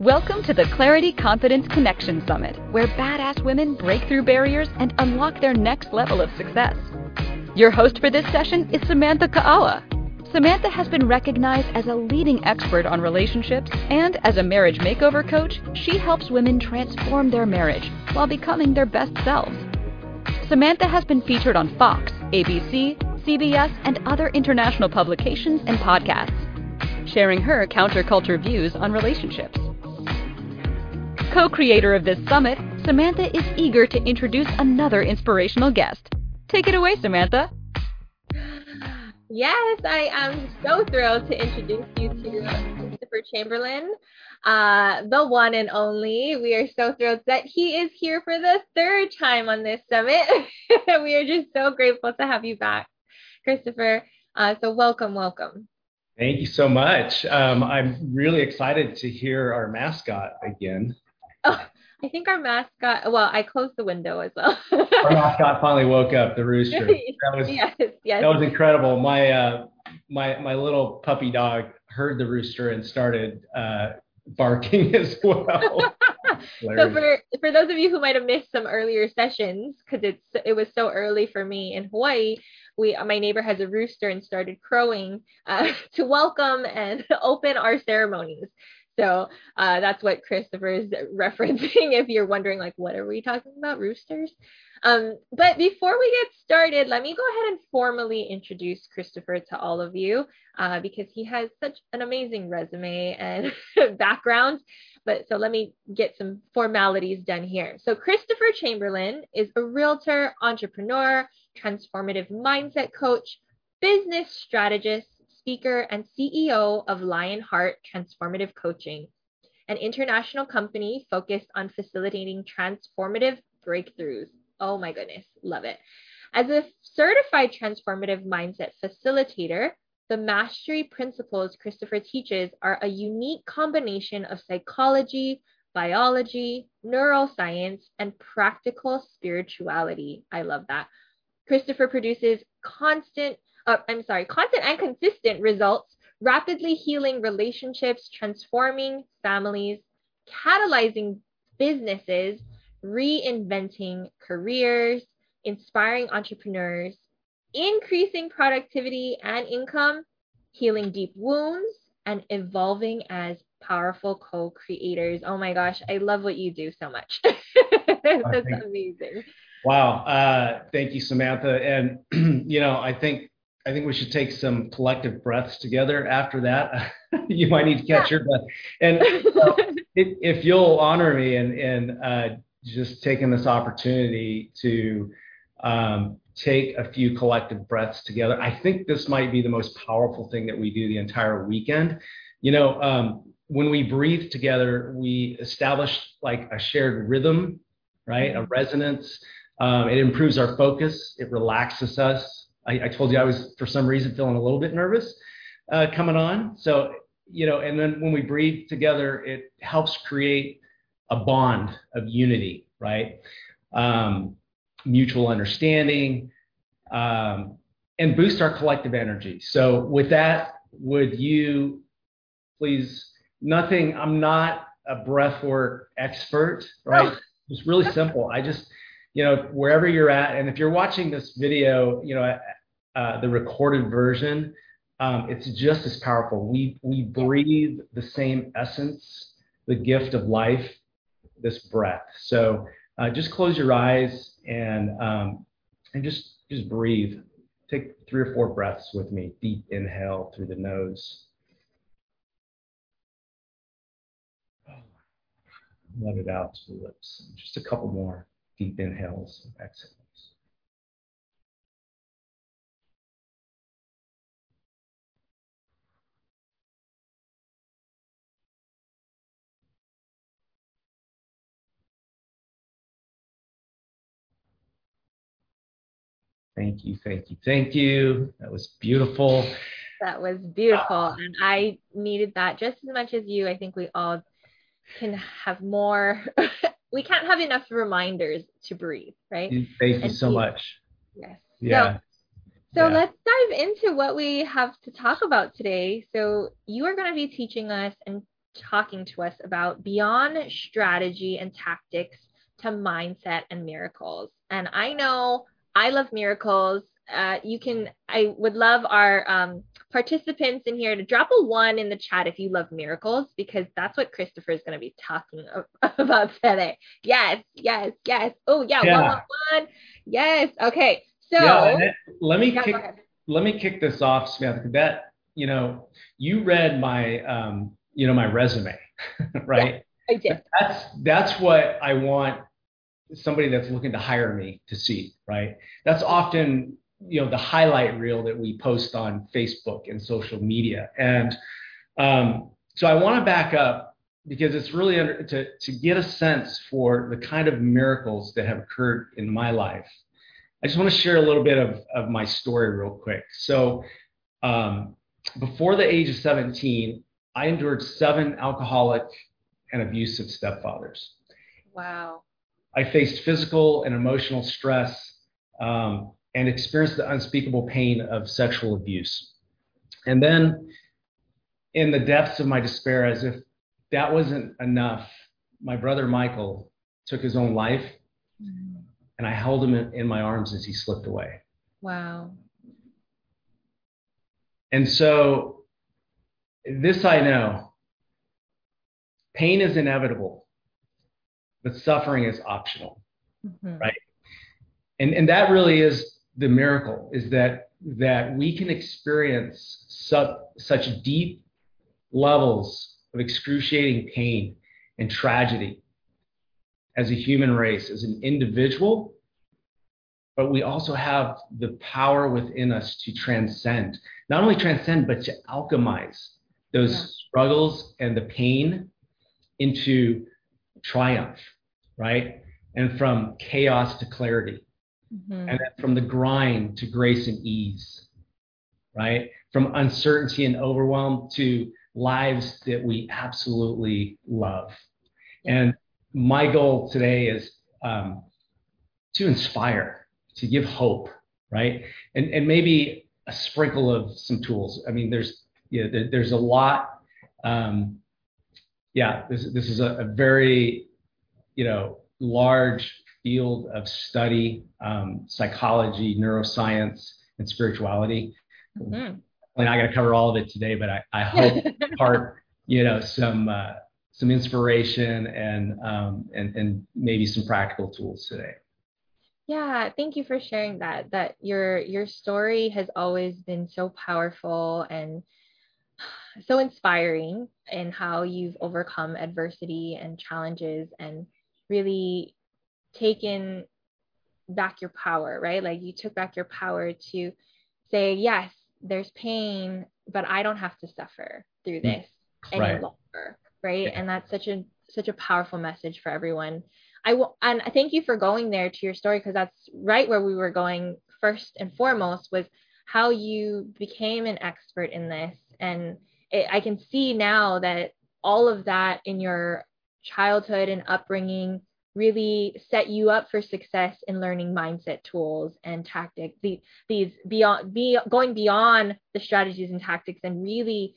Welcome to the Clarity Confidence Connection Summit, where badass women break through barriers and unlock their next level of success. Your host for this session is Samantha Ka'awa. Samantha has been recognized as a leading expert on relationships, and as a marriage makeover coach, she helps women transform their marriage while becoming their best selves. Samantha has been featured on Fox, ABC, CBS, and other international publications and podcasts, sharing her counterculture views on relationships. Co creator of this summit, Samantha is eager to introduce another inspirational guest. Take it away, Samantha. Yes, I am so thrilled to introduce you to Christopher Chamberlin, uh, the one and only. We are so thrilled that he is here for the third time on this summit. we are just so grateful to have you back, Christopher. Uh, so, welcome, welcome. Thank you so much. Um, I'm really excited to hear our mascot again. Oh, I think our mascot. Well, I closed the window as well. our mascot finally woke up. The rooster. That was yes, yes. That was incredible. My uh, my my little puppy dog heard the rooster and started uh, barking as well. so for for those of you who might have missed some earlier sessions, because it's it was so early for me in Hawaii, we my neighbor has a rooster and started crowing uh, to welcome and open our ceremonies. So uh, that's what Christopher is referencing. If you're wondering, like, what are we talking about, roosters? Um, but before we get started, let me go ahead and formally introduce Christopher to all of you uh, because he has such an amazing resume and background. But so let me get some formalities done here. So, Christopher Chamberlin is a realtor, entrepreneur, transformative mindset coach, business strategist, speaker, and CEO of Lionheart Transformative Coaching, an international company focused on facilitating transformative breakthroughs. Oh my goodness, love it. As a certified transformative mindset facilitator, the mastery principles Christopher teaches are a unique combination of psychology, biology, neuroscience, and practical spirituality. I love that. Christopher produces constant uh, I'm sorry, constant and consistent results, rapidly healing relationships, transforming families, catalyzing businesses, reinventing careers, inspiring entrepreneurs, increasing productivity and income, healing deep wounds, and evolving as powerful co-creators. Oh my gosh, I love what you do so much. That's amazing. Wow. Uh, thank you, Samantha. And, you know, I think I think we should take some collective breaths together after that. you might need to catch your breath. And uh, if, if, you'll honor me and, and uh, just taking this opportunity to um, take a few collective breaths together, I think this might be the most powerful thing that we do the entire weekend. You know, um, when we breathe together, we establish like a shared rhythm, right? A mm-hmm. resonance. Um, it improves our focus. It relaxes us I, I, told you I was for some reason feeling a little bit nervous uh, coming on. So you know, and then when we breathe together, it helps create a bond of unity, right? Um, mutual understanding, um, and boost our collective energy. So with that, would you please? Nothing. I'm not a breathwork expert, right? It's really simple. I just you know, wherever you're at, and if you're watching this video, you know, uh, the recorded version, um, it's just as powerful. We we breathe the same essence, the gift of life, this breath. So uh, just close your eyes and um, and just just breathe. Take three or four breaths with me. Deep inhale through the nose. Let it out to the lips. Just a couple more deep inhales and exhales. Thank you, thank you, thank you. That was beautiful. That was beautiful. And I needed that just as much as you. I think we all can have more we can't have enough reminders to breathe, right? Thank you so much. Yes. Yeah. So, so yeah. let's dive into what we have to talk about today. So you are going to be teaching us and talking to us about beyond strategy and tactics to mindset and miracles. And I know I love miracles. Uh, you can, I would love our um, participants in here to drop a one in the chat if you love miracles, because that's what Christopher is going to be talking about today. Yes, yes, yes. Oh, yeah, yeah. One, one, one. Yes. Okay. So yeah, let me kick, let me kick this off, Samantha. That you know, you read my um, you know my resume, right? Yeah, I did. That's that's what I want somebody that's looking to hire me to see, right? That's often you know the highlight reel that we post on Facebook and social media, and um, so I want to back up because it's really under, to to get a sense for the kind of miracles that have occurred in my life. I just want to share a little bit of, of my story real quick. So, um, before the age of 17, I endured seven alcoholic and abusive stepfathers. Wow. I faced physical and emotional stress um, and experienced the unspeakable pain of sexual abuse. And then, in the depths of my despair, as if that wasn't enough, my brother Michael took his own life, mm-hmm. and I held him in, in my arms as he slipped away. Wow. And so, this I know pain is inevitable, but suffering is optional, mm-hmm. right? And, and that really is the miracle is that, that we can experience such, such deep levels of excruciating pain and tragedy as a human race, as an individual, but we also have the power within us to transcend not only transcend, but to alchemize those yeah. struggles and the pain into triumph, right? And from chaos to clarity. Mm-hmm. And then from the grind to grace and ease, right? From uncertainty and overwhelm to lives that we absolutely love. And my goal today is um, to inspire, to give hope, right? And, and maybe a sprinkle of some tools. I mean, there's yeah, there, there's a lot. Um, yeah, this this is a, a, very you know large field of study, um, psychology, neuroscience, and spirituality. Mm-hmm. I'm not going to cover all of it today, but I, I hope part you know some uh, some inspiration and um, and and maybe some practical tools today. Yeah, thank you for sharing that. That your your story has always been so powerful and so inspiring in how you've overcome adversity and challenges and really taken back your power, right? Like you took back your power to say, yes, there's pain, but I don't have to suffer through mm, this any right. longer, right? Yeah. And that's such a such a powerful message for everyone I will, and thank you for going there to your story because that's right where we were going first and foremost was how you became an expert in this. And it, I can see now that all of that in your childhood and upbringing really set you up for success in learning mindset tools and tactics these, these beyond be going beyond the strategies and tactics and really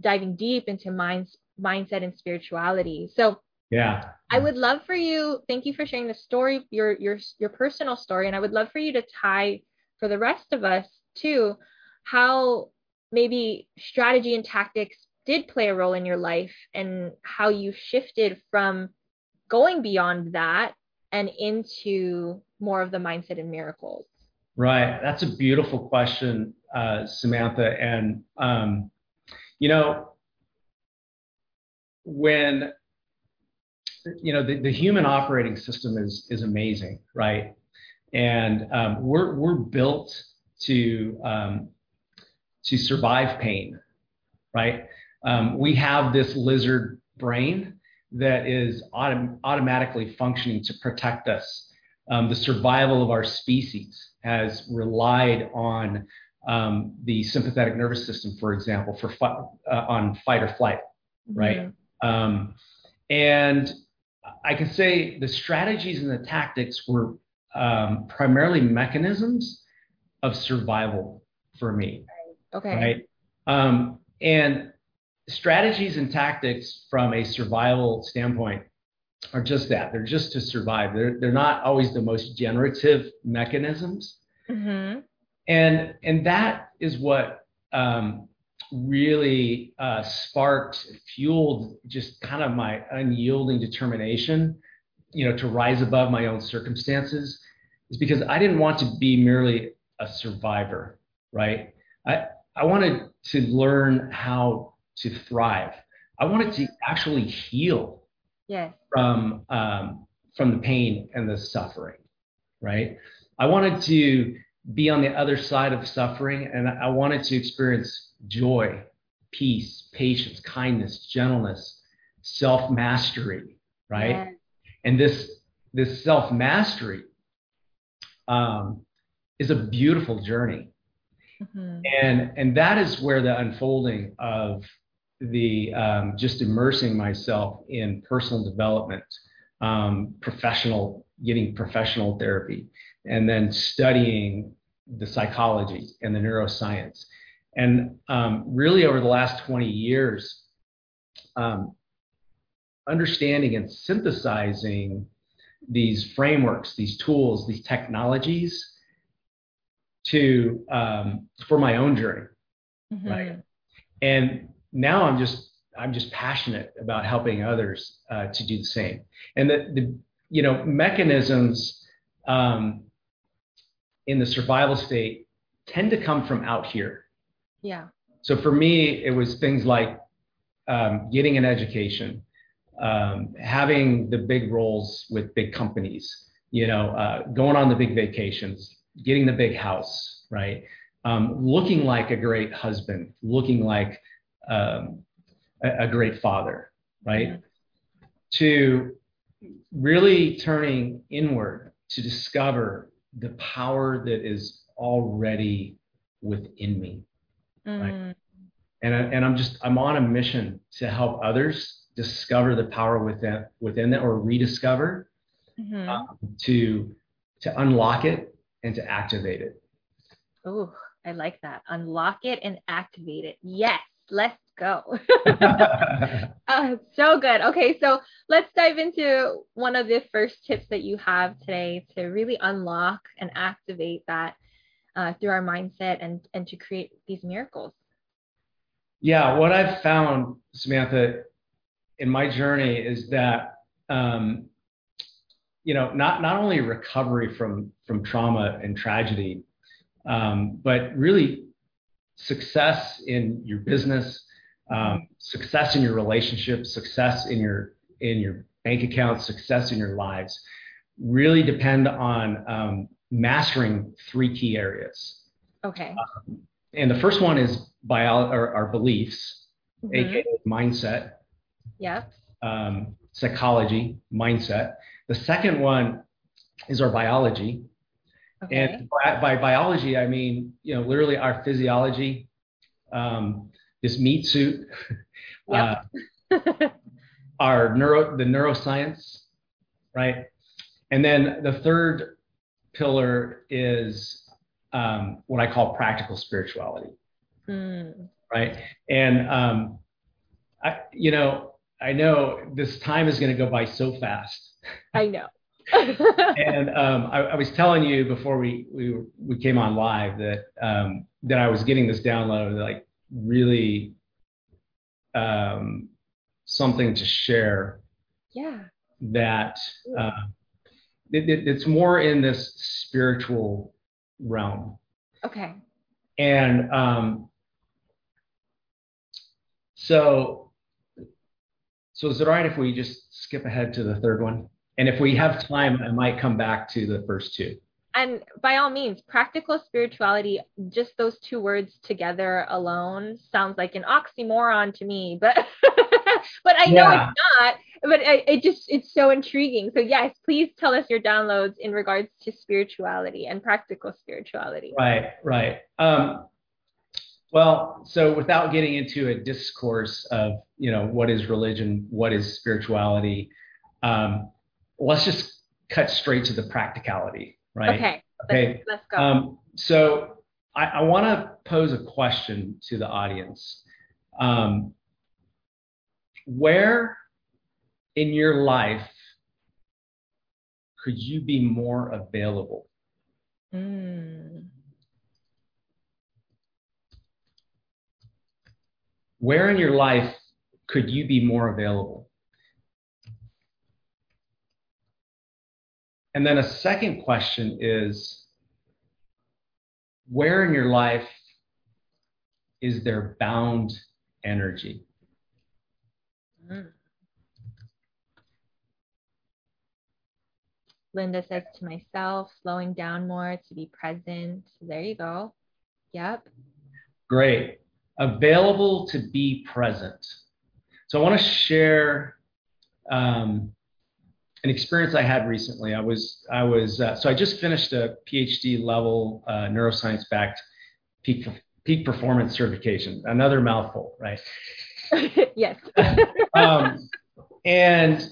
diving deep into minds mindset and spirituality so yeah. I would love for you, thank you for sharing the story, your your your personal story, and I would love for you to tie for the rest of us too, how maybe strategy and tactics did play a role in your life and how you shifted from going beyond that and into more of the mindset and miracles. Right. That's a beautiful question, uh, Samantha. And, um, you know, when you know, the, the human operating system is is amazing, right? And um, we're we're built to um, to survive pain, right? Um, we have this lizard brain that is autom- automatically functioning to protect us. Um, the survival of our species has relied on um, the sympathetic nervous system, for example, for fi- uh, on fight or flight, right? Mm-hmm. Um, and I can say the strategies and the tactics were um, primarily mechanisms of survival for me. Okay. Right. Um, and strategies and tactics from a survival standpoint are just that. They're just to survive. They're they're not always the most generative mechanisms. Mm-hmm. And and that is what um, really uh, sparked, fueled just kind of my unyielding determination, you know, to rise above my own circumstances, is because I didn't want to be merely a survivor, right? I I wanted to learn how to thrive. I wanted to actually heal Yes. from um, from the pain and the suffering, right? I wanted to be on the other side of suffering, and I wanted to experience joy, peace, patience, kindness, gentleness, self mastery, right? Yes. And this this self mastery um, is a beautiful journey Mhm. and and that is where the unfolding of the um, just immersing myself in personal development um, professional getting professional therapy and then studying the psychology and the neuroscience and um, really over the last 20 years um, understanding and synthesizing these frameworks these tools these technologies to um, for my own journey Mhm. Right. and now i'm just i'm just passionate about helping others uh, to do the same. And the, the you know mechanisms um, in the survival state tend to come from out here. Yeah. so for me it was things like um, getting an education um, having the big roles with big companies you know uh, going on the big vacations getting the big house right? Um, looking like a great husband looking like um, a, a great father right Mhm. to really turning inward to discover the power that is already within me Mm. and I, and I'm just I'm on a mission to help others discover the power within within them or rediscover Mhm. um, to to unlock it and to activate it. Oh, I like that. Unlock it and activate it. Yes, let's go. Uh, so good. Okay, so let's dive into one of the first tips that you have today to really unlock and activate that uh, through our mindset and and to create these miracles. yeah, what I've found, Samantha, in my journey is that um, you know not not only recovery from from trauma and tragedy, um, but really success in your business, um, success in your relationships, success in your in your bank account, success in your lives, really depend on um, mastering three key areas. Okay. And the first one is bio or our beliefs, Mhm. aka mindset, Yep. um, psychology, mindset. The second one is our biology, Okay. and by, by biology I mean you know literally our physiology, um, this meat suit, uh, our neuro the neuroscience, right? And then the third pillar is um, what I call practical spirituality. Mm. right? And um, I, you know, I know this time is going to go by so fast. I know. And um, I, I was telling you before we we we came on live that um, that I was getting this download, like really um, something to share yeah. that uh, it, it, it's more in this spiritual realm. Okay. And um, so, so is it all right if we just skip ahead to the third one? And if we have time, I might come back to the first two. And by all means, practical spirituality, just those two words together alone sounds like an oxymoron to me, but but I know Yeah. it's not. But it, it just it's so intriguing. So yes, please tell us your downloads in regards to spirituality and practical spirituality. Right, right. Um, well, so without getting into a discourse of, you know, what is religion, what is spirituality, um, let's just cut straight to the practicality, right? Okay. Okay. Let's, let's go. Um, so I, I want to pose a question to the audience. Um, where in your life could you be more available? Mm. Where in your life could you be more available? And then a second question is where in your life is there bound energy? Mm. Linda says to myself, slowing down more to be present. There you go. Yep. Great. Available to be present. So I want to share um, an experience I had recently. I was I was uh, so I just finished a PhD level uh, neuroscience backed peak peak performance certification. Another mouthful, right? yes. um, and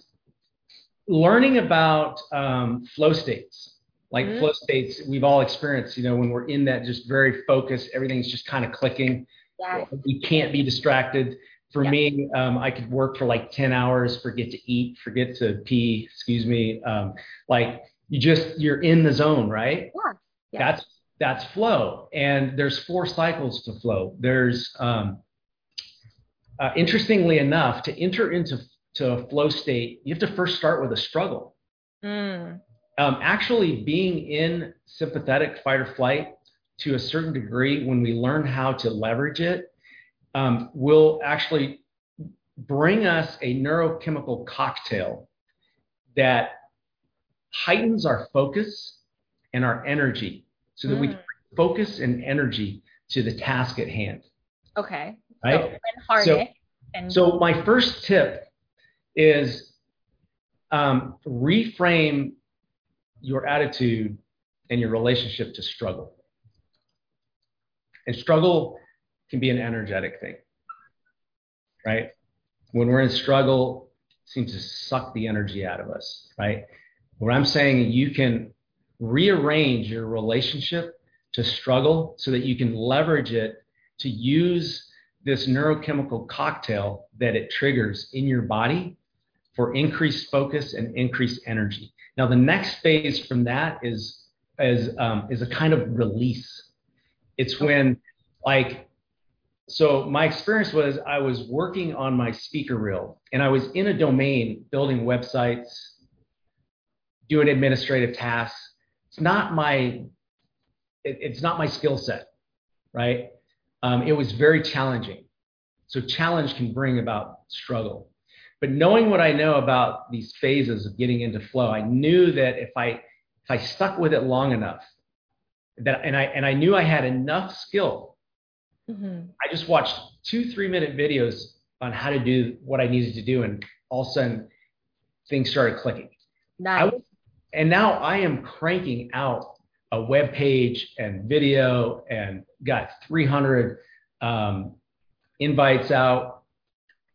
learning about um, flow states, like Mhm. flow states, we've all experienced. You know, when we're in that just very focused, everything's just kind of clicking. yes. We can't be distracted. For Yeah. me, um, I could work for like 10 hours, forget to eat, forget to pee, excuse me. Um, like you just, you're in the zone, right? Yeah. Yeah. That's, that's flow. And there's four cycles to flow. There's, um, uh, interestingly enough, to enter into to a flow state, you have to first start with a struggle. Mm. Um, actually, being in sympathetic fight or flight to a certain degree, when we learn how to leverage it, um, will actually bring us a neurochemical cocktail that heightens our focus and our energy so that we Mm. can focus and energy to the task at hand. Okay. Right? So, and harness. and So my first tip is um, reframe your attitude and your relationship to struggle. And struggle can be an energetic thing, right? When we're in struggle, seems to suck the energy out of us, right? What I'm saying, you can rearrange your relationship to struggle so that you can leverage it to use this neurochemical cocktail that it triggers in your body for increased focus and increased energy. Now, the next phase from that is is um, is a kind of release. It's when, like, so my experience was I was working on my speaker reel, and I was in a domain building websites, doing administrative tasks. It's not my it, it's not my skill set, right? Um, it was very challenging. So challenge can bring about struggle. But knowing what I know about these phases of getting into flow, I knew that if I if I stuck with it long enough, that and I and I knew I had enough skill. Mhm. I just watched two three minute videos on how to do what I needed to do, and all of a sudden things started clicking. Nice. was- and now I am cranking out a web page and video and got 300 um, invites out.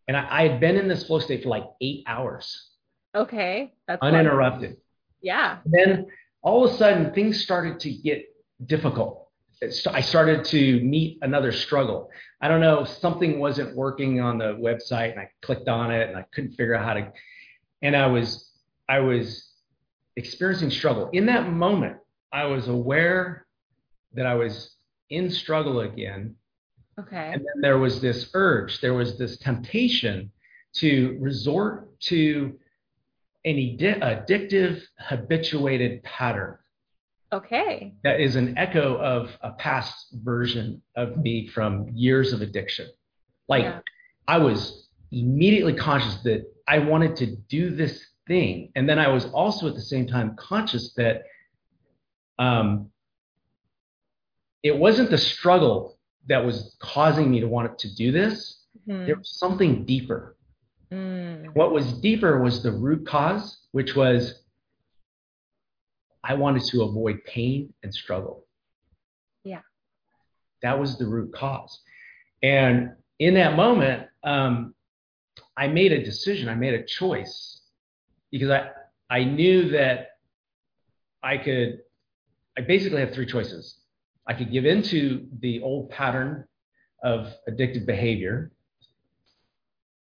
And I, I had been in this flow state for like eight hours, Okay. That's uninterrupted. Yeah. Then all of a sudden, things started to get difficult. I started to meet another struggle. I don't know, something wasn't working on the website, and I clicked on it, and I couldn't figure out how to. And I was, I was experiencing struggle. In that moment, I was aware that I was in struggle again, Okay. and then there was this urge, there was this temptation to resort to an addi- addictive, habituated pattern Okay. that is an echo of a past version of me from years of addiction. Like Yeah. I was immediately conscious that I wanted to do this thing. And then I was also at the same time conscious that um, it wasn't the struggle that was causing me to want to do this. Mhm. There was something deeper. Mm. What was deeper was the root cause, which was I wanted to avoid pain and struggle. Yeah. That was the root cause. And in that moment, um, I made a decision, I made a choice because I, I knew that I could, I basically have three choices. I could give into the old pattern of addictive behavior.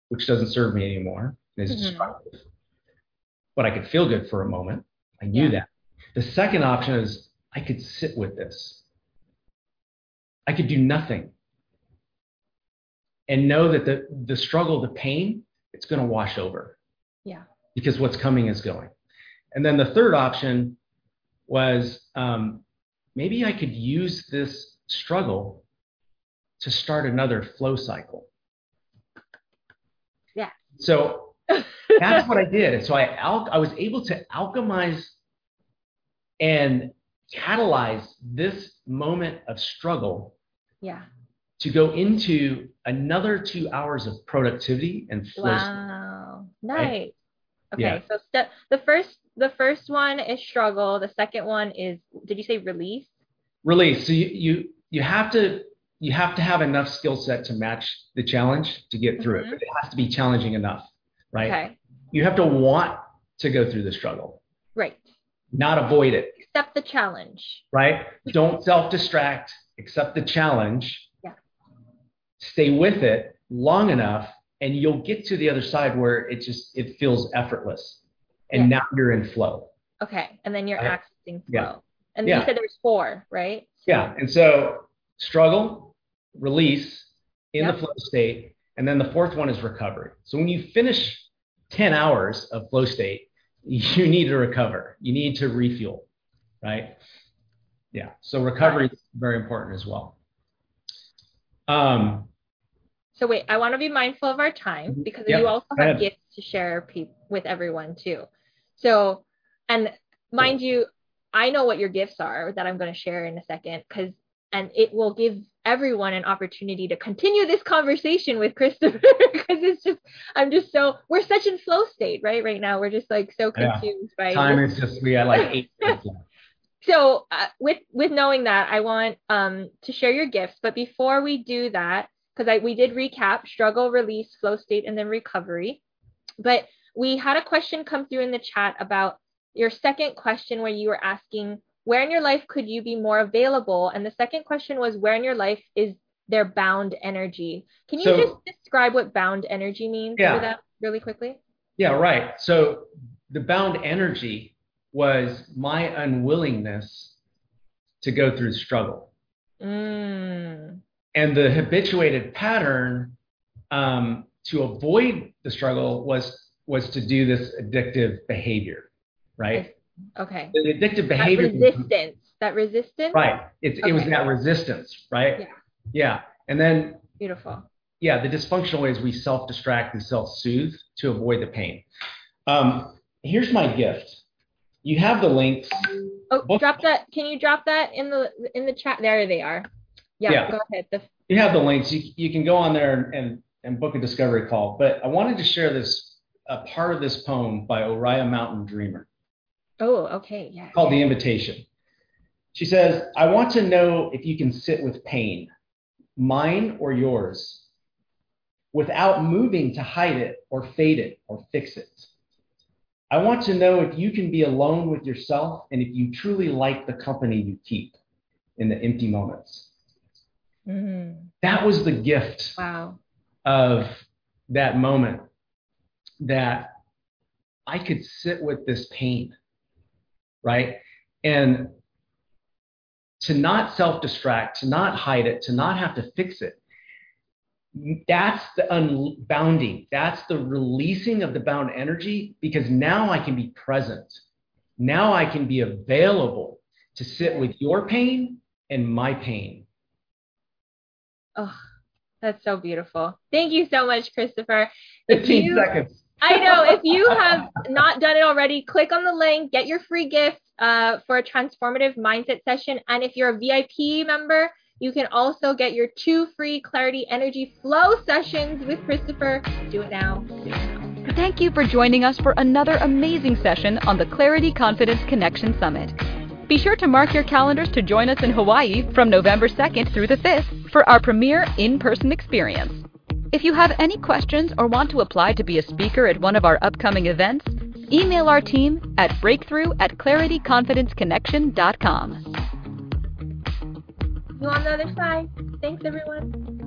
which doesn't serve me anymore, is Mhm. destructive. But I could feel good for a moment. I knew Yeah. that. The second option is I could sit with this. I could do nothing and know that the, the struggle, the pain, it's going to wash over Yeah. because what's coming is going. And then the third option was um, maybe I could use this struggle to start another flow cycle. Yeah. So that's what I did. And so I al- I was able to alchemize and catalyze this moment of struggle yeah. to go into another two hours of productivity and flow. Wow. Nice. Right? Okay. Yeah. So step the first the first one is struggle. The second one is did you say release? Release. So you, you you have to you have to have enough skill set to match the challenge to get through Mhm. it. But it has to be challenging enough, right? Okay. You have to want to go through the struggle, Right. Not avoid it, Accept the challenge. right? Don't self-distract, accept the challenge. Yeah. Stay with it long enough and you'll get to the other side where it just it feels effortless. And Yeah. now you're in flow. Okay. And then you're accessing Yeah. flow. And Yeah. you said there's four, right? Yeah. And so struggle, release in Yep. the flow state. And then the fourth one is recovery. So when you finish 10 hours of flow state, you need to recover. You need to refuel, right? Yeah. So recovery is very important as well. Um, So wait, I want to be mindful of our time because Yep. you also have gifts to share pe- with everyone too. So, and mind you, I know what your gifts are that I'm going to share in a second because, and it will give everyone an opportunity to continue this conversation with Christopher because it's just, I'm just so, we're such in flow state, right? Right now, we're just like so Yeah. confused by time is just, we had like eight minutes so uh, with with knowing that i want um to share your gifts but before we do that because i we did recap struggle release flow state and then recovery but we had a question come through in the chat about your second question where you were asking where in your life could you be more available and the second question was where in your life is there bound energy can you So- just describe what bound energy means Yeah. for that really quickly Yeah, right. So the bound energy was my unwillingness to go through struggle. mm, And the habituated pattern um, to avoid the struggle was was to do this addictive behavior, right? Okay The addictive that behavior, resistance that resistance right? It's, It was that resistance, right? Yeah. Yeah. And then beautiful yeah, the dysfunctional ways we self-distract and self-soothe to avoid the pain. Um, here's my gift. You have the links. Oh, Book- drop that. Can you drop that in the in the chat? There they are. Yeah, Yeah. go ahead. The, You have the links. You, you can go on there and, and, and book a discovery call. But I wanted to share this a part of this poem by Oriah Mountain Dreamer oh, okay. Yeah. called The Invitation. She says, I want to know if you can sit with pain, mine or yours, without moving to hide it or fade it or fix it. I want to know if you can be alone with yourself and if you truly like the company you keep in the empty moments. Mhm. That was the gift Wow. of that moment that I could sit with this pain, right? And to not self distract, to not hide it, to not have to fix it. That's the unbounding. That's the releasing of the bound energy because now I can be present. Now I can be available to sit with your pain and my pain. Oh, that's so beautiful. Thank you so much, Christopher. If 15 you- seconds. I know. If you have not done it already, click on the link, get your free gift uh, for a transformative mindset session. And if you're a VIP member, you can also get your two free Clarity Energy Flow sessions with Christopher. Do it now. Do it now. Thank you for joining us for another amazing session on the Clarity Confidence Connection Summit. Be sure to mark your calendars to join us in Hawaii from November 2nd through the 5th for our premier in person experience. If you have any questions or want to apply to be a speaker at one of our upcoming events, email our team at breakthrough at clarityconfidenceconnection.com. You on the other side. Thanks, everyone.